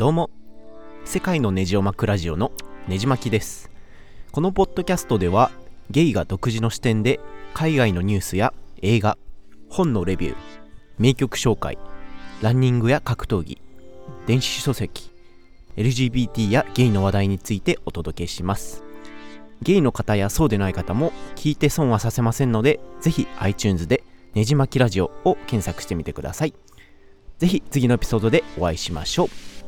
どうも。世界のネジを巻くラジオのネジ巻きです。このポッドキャストではゲイが独自の視点で海外のニュースや映画本のレビュー名曲紹介ランニングや格闘技電子書籍 LGBT やゲイの話題についてお届けします。ゲイの方やそうでない方も聞いて損はさせませんのでぜひ iTunes でねじまきラジオを検索してみてください。ぜひ次のエピソードでお会いしましょう。